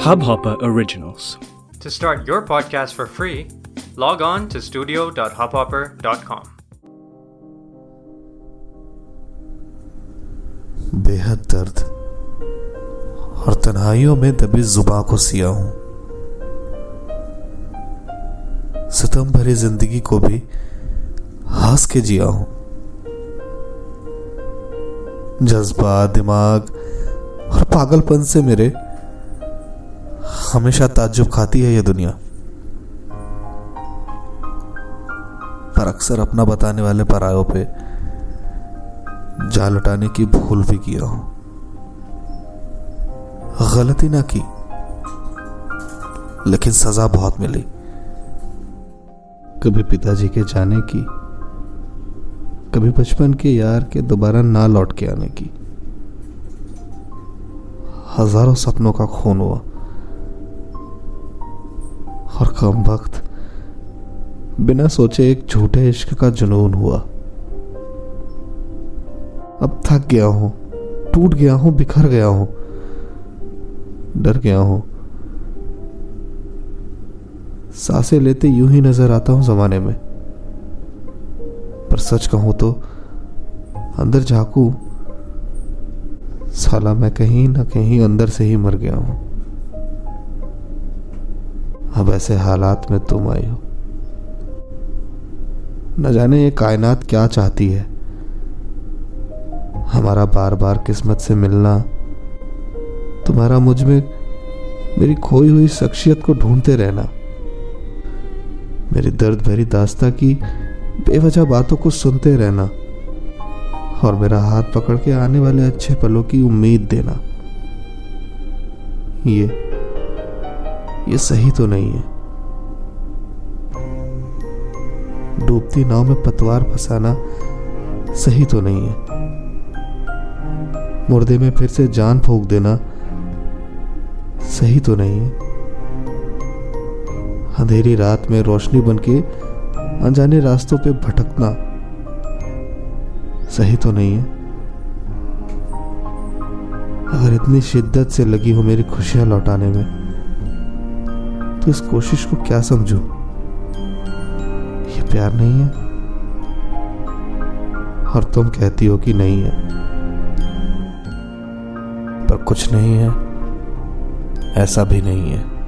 Hubhopper Originals. To start your podcast for free, log on to studio.hubhopper.com. बेहद दर्द और तन्हाइयों में दबी जुबा को सिया हूँ सितम भरी ज़िंदगी को भी हंस के जिया हूँ जज्बा दिमाग और पागलपन से मेरे हमेशा ताज्जुब खाती है ये दुनिया। पर अक्सर अपना बताने वाले परायों पे जाल उठाने की भूल भी किया हूँ। गलती ना की, लेकिन सजा बहुत मिली। कभी पिताजी के जाने की, कभी बचपन के यार के दोबारा ना लौट के आने की। हज़ारों सपनों का खून हुआ। कम वक्त। बिना सोचे एक झूठे इश्क का जुनून हुआ। अब थक गया हूँ, टूट गया हूँ, बिखर गया हूँ। डर गया हूँ। साँसें लेते यूँ ही नज़र आता हूँ जमाने में। पर सच कहूँ तो अंदर झाकू, साला मैं कहीं ना कहीं अंदर से ही मर गया हूँ। अब ऐसे हालात में तुम आई हो। न जाने ये कायनात क्या चाहती है। हमारा बार बार किस्मत से मिलना, तुम्हारा मुझमें मेरी खोई हुई शख्सियत को ढूंढते रहना, मेरी दर्द भरी दास्ता की बेवजह बातों को सुनते रहना, और मेरा हाथ पकड़ के आने वाले अच्छे पलों की उम्मीद देना। ये ये सही तो नहीं है। डूबती नाव में पतवार फंसाना सही तो नहीं है। मुर्दे में फिर से जान फूक देना सही तो नहीं है। अंधेरी रात में रोशनी बनके अनजाने रास्तों पे भटकना सही तो नहीं है। अगर इतनी शिद्दत से लगी हो मेरी खुशियाँ लौटाने में। तो इस कोशिश को क्या समझू? ये प्यार नहीं है। और तुम कहती हो कि नहीं है। पर कुछ नहीं है। ऐसा भी नहीं है।